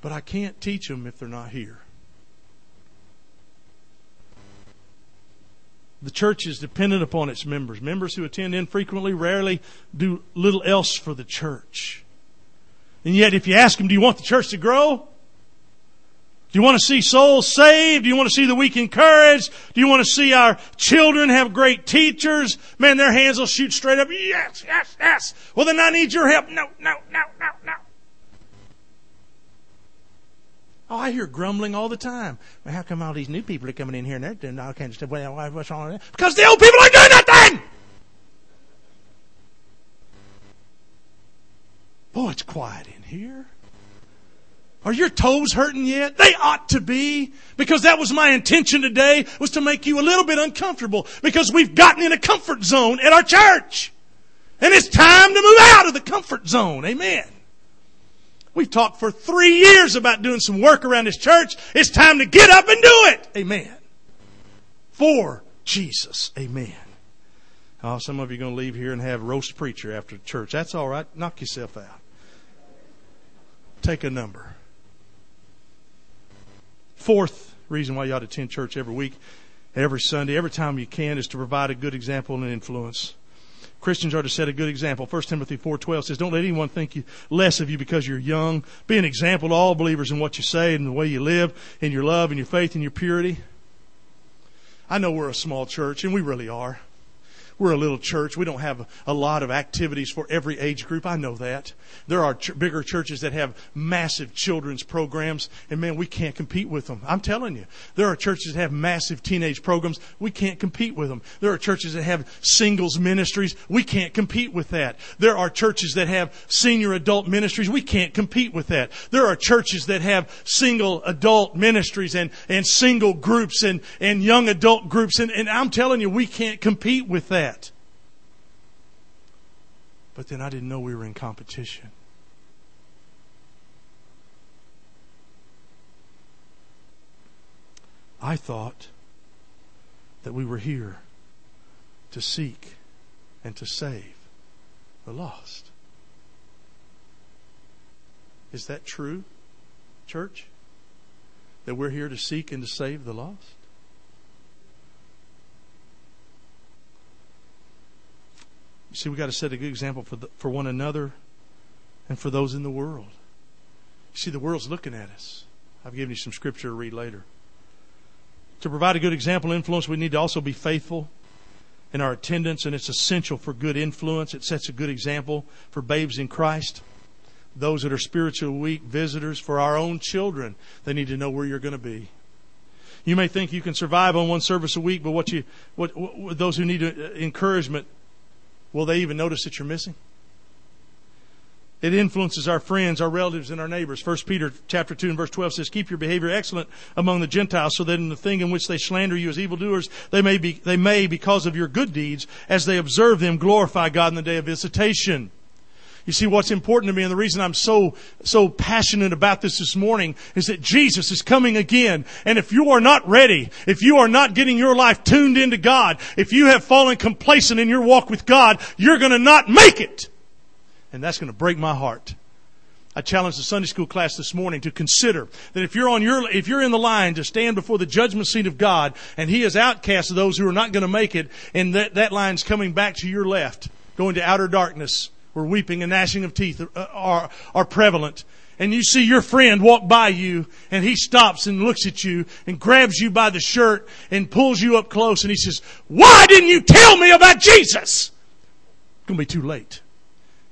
But I can't teach them if they're not here. The church is dependent upon its members. Members who attend infrequently rarely do little else for the church. And yet, if you ask them, do you want the church to grow? Do you want to see souls saved? Do you want to see the weak encouraged? Do you want to see our children have great teachers? Man, their hands will shoot straight up. Yes, yes, yes. Well, then I need your help. No, no, no, no, no. Oh, I hear grumbling all the time. Well, how come all these new people are coming in here and they're doing all kinds of stuff? Well, what's wrong with that? Because the old people aren't doing nothing! Boy, it's quiet in here. Are your toes hurting yet? They ought to be. Because that was my intention today, was to make you a little bit uncomfortable. Because we've gotten in a comfort zone at our church. And it's time to move out of the comfort zone. Amen. We've talked for three years about doing some work around this church. It's time to get up and do it. Amen. For Jesus. Amen. Oh, some of you are going to leave here and have roast preacher after church. That's all right. Knock yourself out. Take a number. Fourth reason why you ought to attend church every week, every Sunday, every time you can, is to provide a good example and influence. Christians are to set a good example. 1 Timothy 4.12 says, Don't let anyone think you less of you because you're young. Be an example to all believers in what you say and the way you live, in your love and your faith and your purity. I know we're a small church, and we really are. We're a little church. We don't have a lot of activities for every age group. I know that. There are ch- bigger churches that have massive children's programs, and man, we can't compete with them. I'm telling you. There are churches that have massive teenage programs. We can't compete with them. There are churches that have singles ministries. We can't compete with that. There are churches that have senior adult ministries. We can't compete with that. There are churches that have single adult ministries and, and single groups and, and young adult groups, and, and I'm telling you, we can't compete with that that. But then I didn't know we were in competition. I thought that we were here to seek and to save the lost. Is that true, church? That we're here to seek and to save the lost? See, we've got to set a good example for, the, for one another and for those in the world. You see, the world's looking at us. I've given you some scripture to read later. To provide a good example influence, we need to also be faithful in our attendance, and it's essential for good influence. It sets a good example for babes in Christ, those that are spiritually weak, visitors, for our own children. They need to know where you're going to be. You may think you can survive on one service a week, but what you, what, what those who need uh, encouragement, Will they even notice that you're missing? It influences our friends, our relatives, and our neighbors. 1 Peter chapter 2 and verse 12 says, Keep your behavior excellent among the Gentiles, so that in the thing in which they slander you as evildoers, they may be, they may, because of your good deeds, as they observe them, glorify God in the day of visitation. You see, what's important to me and the reason I'm so, so passionate about this this morning is that Jesus is coming again. And if you are not ready, if you are not getting your life tuned into God, if you have fallen complacent in your walk with God, you're going to not make it. And that's going to break my heart. I challenged the Sunday school class this morning to consider that if you're on your, if you're in the line to stand before the judgment seat of God and He has outcast those who are not going to make it and that, that line's coming back to your left, going to outer darkness, where weeping and gnashing of teeth are, are, prevalent and you see your friend walk by you and he stops and looks at you and grabs you by the shirt and pulls you up close and he says, why didn't you tell me about Jesus? It's going to be too late.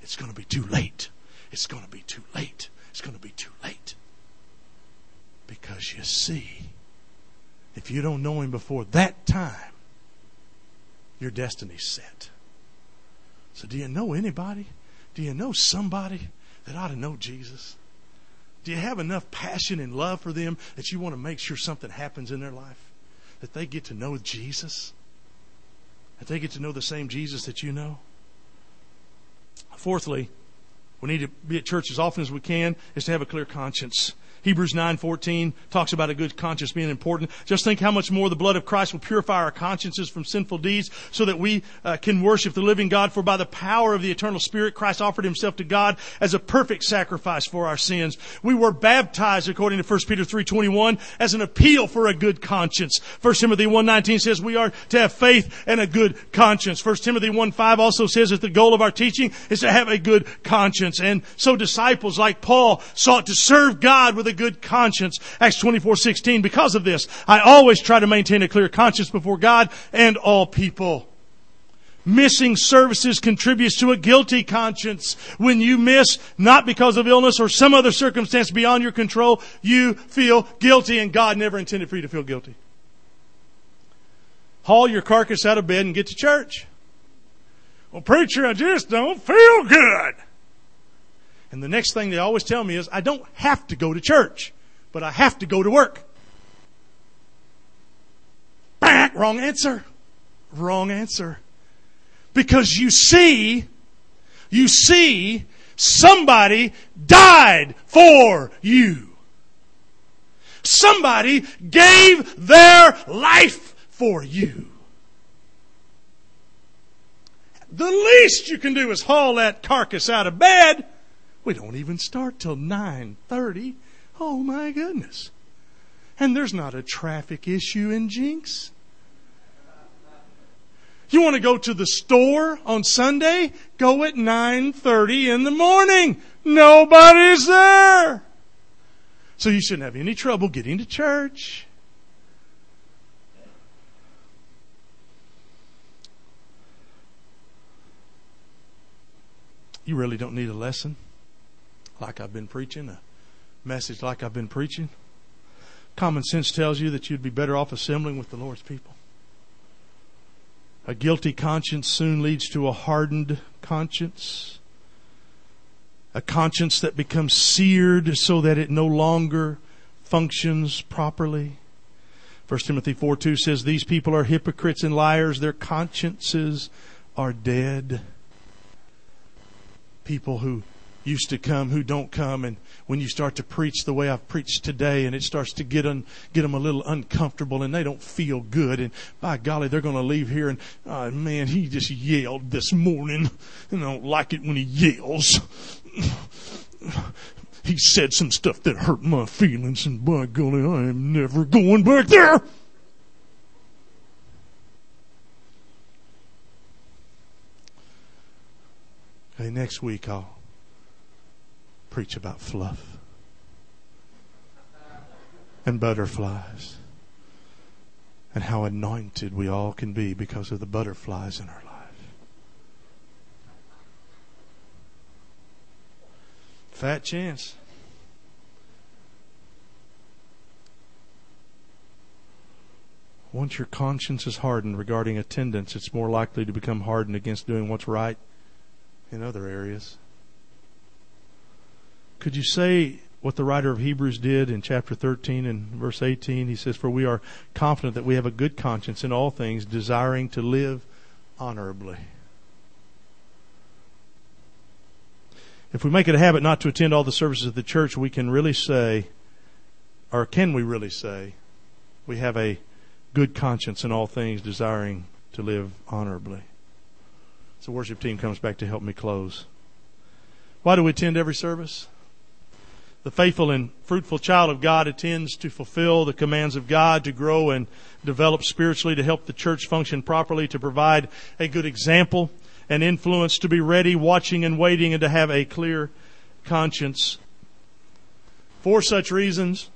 It's going to be too late. It's going to be too late. It's going to be too late. Because you see, if you don't know him before that time, your destiny's set. So, do you know anybody? Do you know somebody that ought to know Jesus? Do you have enough passion and love for them that you want to make sure something happens in their life? That they get to know Jesus? That they get to know the same Jesus that you know? Fourthly, we need to be at church as often as we can, is to have a clear conscience. Hebrews 9:14 talks about a good conscience being important. Just think how much more the blood of Christ will purify our consciences from sinful deeds so that we uh, can worship the living God for by the power of the eternal spirit Christ offered himself to God as a perfect sacrifice for our sins. We were baptized according to 1 Peter 3:21 as an appeal for a good conscience. 1 Timothy 1:19 says we are to have faith and a good conscience. 1 Timothy 1:5 also says that the goal of our teaching is to have a good conscience. And so disciples like Paul sought to serve God with a good conscience. Acts 24, 16. Because of this, I always try to maintain a clear conscience before God and all people. Missing services contributes to a guilty conscience. When you miss, not because of illness or some other circumstance beyond your control, you feel guilty and God never intended for you to feel guilty. Haul your carcass out of bed and get to church. Well, preacher, I just don't feel good. And the next thing they always tell me is, I don't have to go to church, but I have to go to work. Wrong answer. Wrong answer. Because you see, you see, somebody died for you. Somebody gave their life for you. The least you can do is haul that carcass out of bed we don't even start till 9:30. Oh my goodness. And there's not a traffic issue in Jenks. You want to go to the store on Sunday? Go at 9:30 in the morning. Nobody's there. So you shouldn't have any trouble getting to church. You really don't need a lesson like I've been preaching, a message like I've been preaching. Common sense tells you that you'd be better off assembling with the Lord's people. A guilty conscience soon leads to a hardened conscience. A conscience that becomes seared so that it no longer functions properly. 1 Timothy 4 2 says, These people are hypocrites and liars. Their consciences are dead. People who used to come who don't come. And when you start to preach the way I've preached today and it starts to get un, get them a little uncomfortable and they don't feel good and by golly they're going to leave here and uh, man he just yelled this morning and I don't like it when he yells. He said some stuff that hurt my feelings and by golly I am never going back there. Okay, next week I'll preach about fluff and butterflies and how anointed we all can be because of the butterflies in our life. Fat chance. Once your conscience is hardened regarding attendance, it's more likely to become hardened against doing what's right in other areas. Could you say what the writer of Hebrews did in chapter 13 and verse 18? He says, For we are confident that we have a good conscience in all things, desiring to live honorably. If we make it a habit not to attend all the services of the church, we can really say, or can we really say, we have a good conscience in all things, desiring to live honorably. So, worship team comes back to help me close. Why do we attend every service? The faithful and fruitful child of God attends to fulfill the commands of God, to grow and develop spiritually, to help the church function properly, to provide a good example and influence, to be ready, watching and waiting, and to have a clear conscience. For such reasons,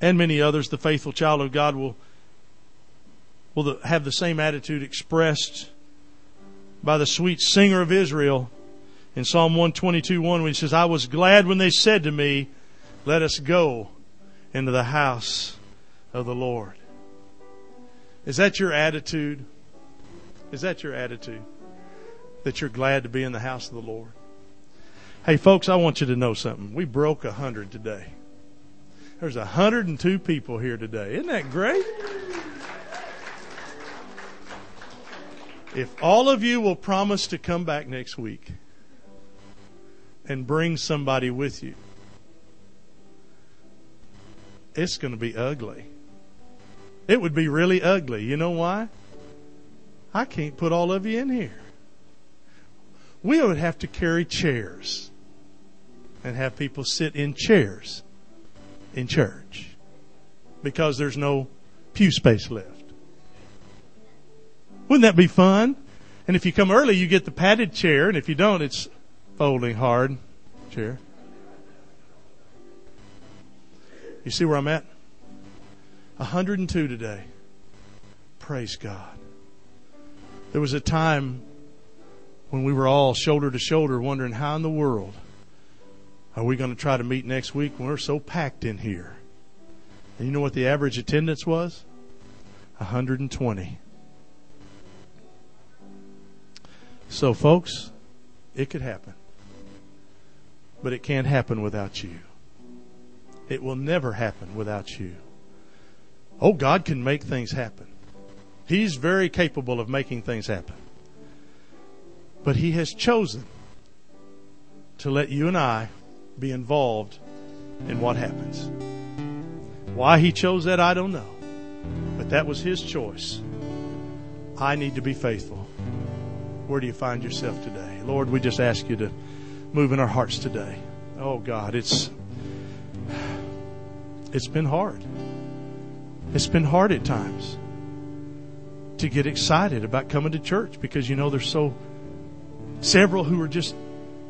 and many others, the faithful child of God will, will have the same attitude expressed by the sweet singer of Israel in Psalm 122 1 when he says, I was glad when they said to me, Let us go into the house of the Lord. Is that your attitude? Is that your attitude? That you're glad to be in the house of the Lord? Hey folks, I want you to know something. We broke a hundred today. There's a hundred and two people here today. Isn't that great? If all of you will promise to come back next week, and bring somebody with you. It's going to be ugly. It would be really ugly. You know why? I can't put all of you in here. We would have to carry chairs and have people sit in chairs in church because there's no pew space left. Wouldn't that be fun? And if you come early, you get the padded chair, and if you don't, it's folding hard chair. You see where I'm at? 102 today. Praise God. There was a time when we were all shoulder to shoulder wondering how in the world are we going to try to meet next week when we're so packed in here. And you know what the average attendance was? 120. So, folks, it could happen but it can't happen without you. It will never happen without you. Oh, God can make things happen. He's very capable of making things happen. But He has chosen to let you and I be involved in what happens. Why He chose that, I don't know. But that was His choice. I need to be faithful. Where do you find yourself today? Lord, we just ask you to move in our hearts today. Oh God, it's It's been hard. It's been hard at times to get excited about coming to church because you know there's so several who are just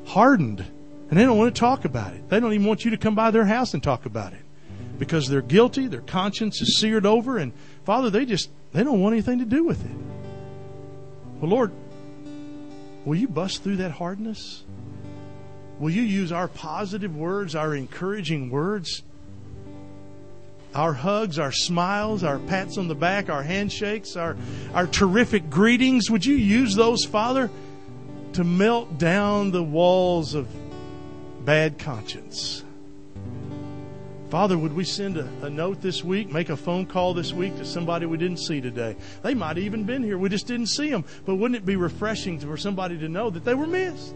hardened and they don't want to talk about it. They don't even want you to come by their house and talk about it because they're guilty, their conscience is seared over and Father, they just they don't want anything to do with it. Well, Lord, will you bust through that hardness? Will you use our positive words, our encouraging words, our hugs, our smiles, our pats on the back, our handshakes, our, our terrific greetings? Would you use those, Father, to melt down the walls of bad conscience? Father, would we send a, a, note this week, make a phone call this week to somebody we didn't see today? They might have even been here. We just didn't see them. But wouldn't it be refreshing for somebody to know that they were missed?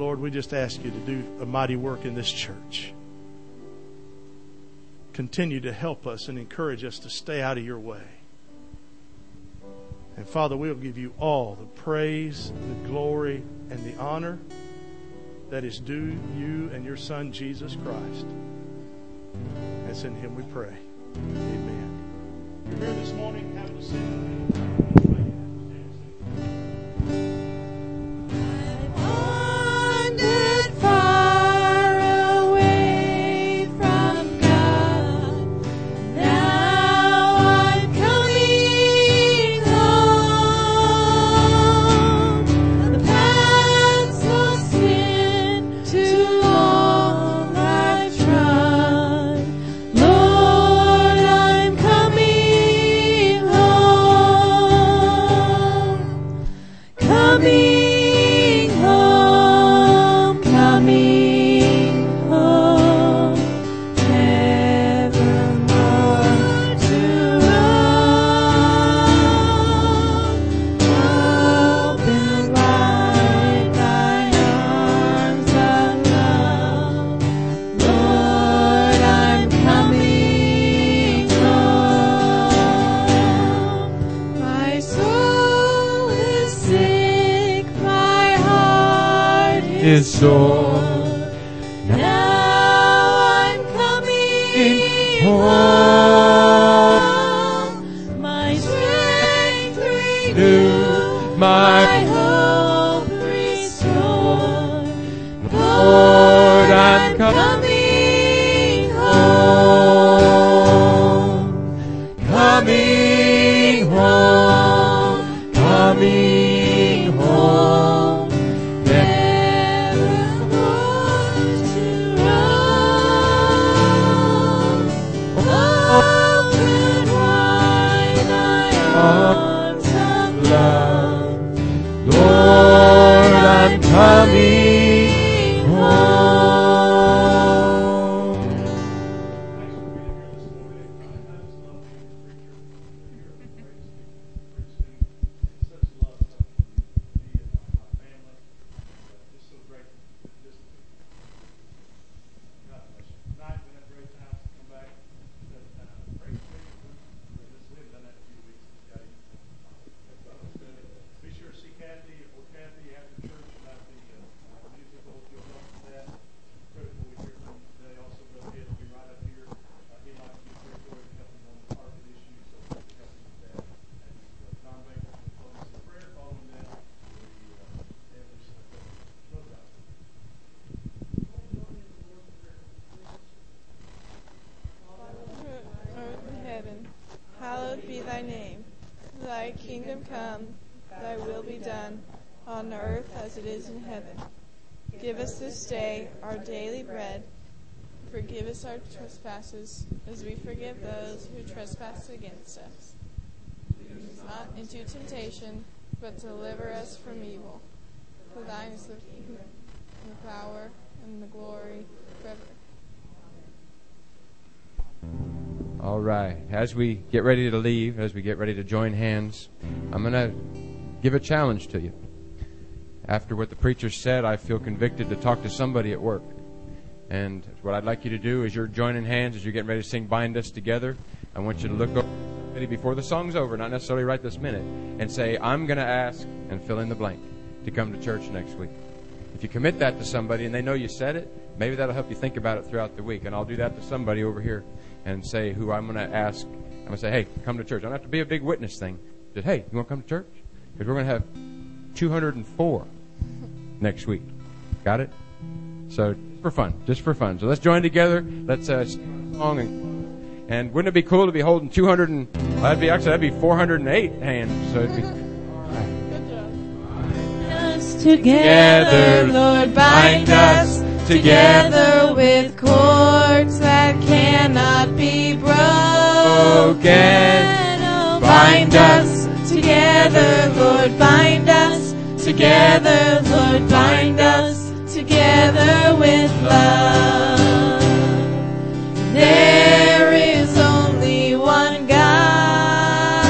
Lord, we just ask you to do a mighty work in this church. Continue to help us and encourage us to stay out of your way. And Father, we'll give you all the praise, the glory, and the honor that is due you and your Son, Jesus Christ. It's in Him we pray. Amen. You're here this morning, have a seat. Is trespasses, as we forgive those who trespass against us. Lead us Not into temptation, but deliver us from evil. For thine is the kingdom, the power, and the glory forever. All right. As we get ready to leave, as we get ready to join hands, I'm going to give a challenge to you. After what the preacher said, I feel convicted to talk to somebody at work. And what I'd like you to do is you're joining hands as you're getting ready to sing Bind Us Together. I want you to look over before the song's over, not necessarily right this minute, and say, I'm going to ask, and fill in the blank, to come to church next week. If you commit that to somebody and they know you said it, Maybe that'll help you think about it throughout the week. And I'll do that to somebody over here and say who I'm going to ask. I'm going to say, hey, come to church. I don't have to be a big witness thing. Just, hey, you want to come to church? Because we're going to have 204 next week. Got it? So for fun, just for fun. So let's join together. Let's uh, sing a song and, and wouldn't it be cool to be holding 200 and well, that'd be actually that'd be 408 hands. So it'd be us together, Lord, bind us together with cords that cannot be broken. Oh, bind us together, Lord, bind us together, Lord, bind us together with love. There is only one God.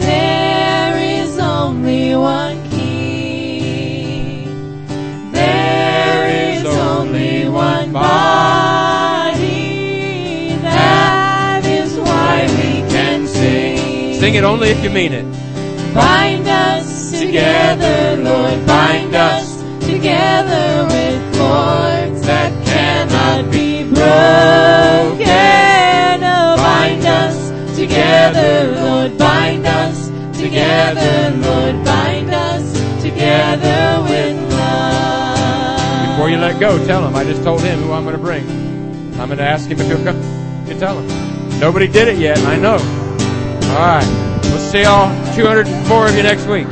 There is only one King. There is only one body. That is why we can sing. sing it only if you mean it. Bind us together, Lord, bind us together with cords that cannot be broken. Oh, bind us together, Lord, bind us together, Lord, bind us together with love. Before you let go, tell him. I just told him who I'm going to bring. I'm going to ask him if he'll come. You tell him. Nobody did it yet. I know. All right. We'll see all 204 of you next week.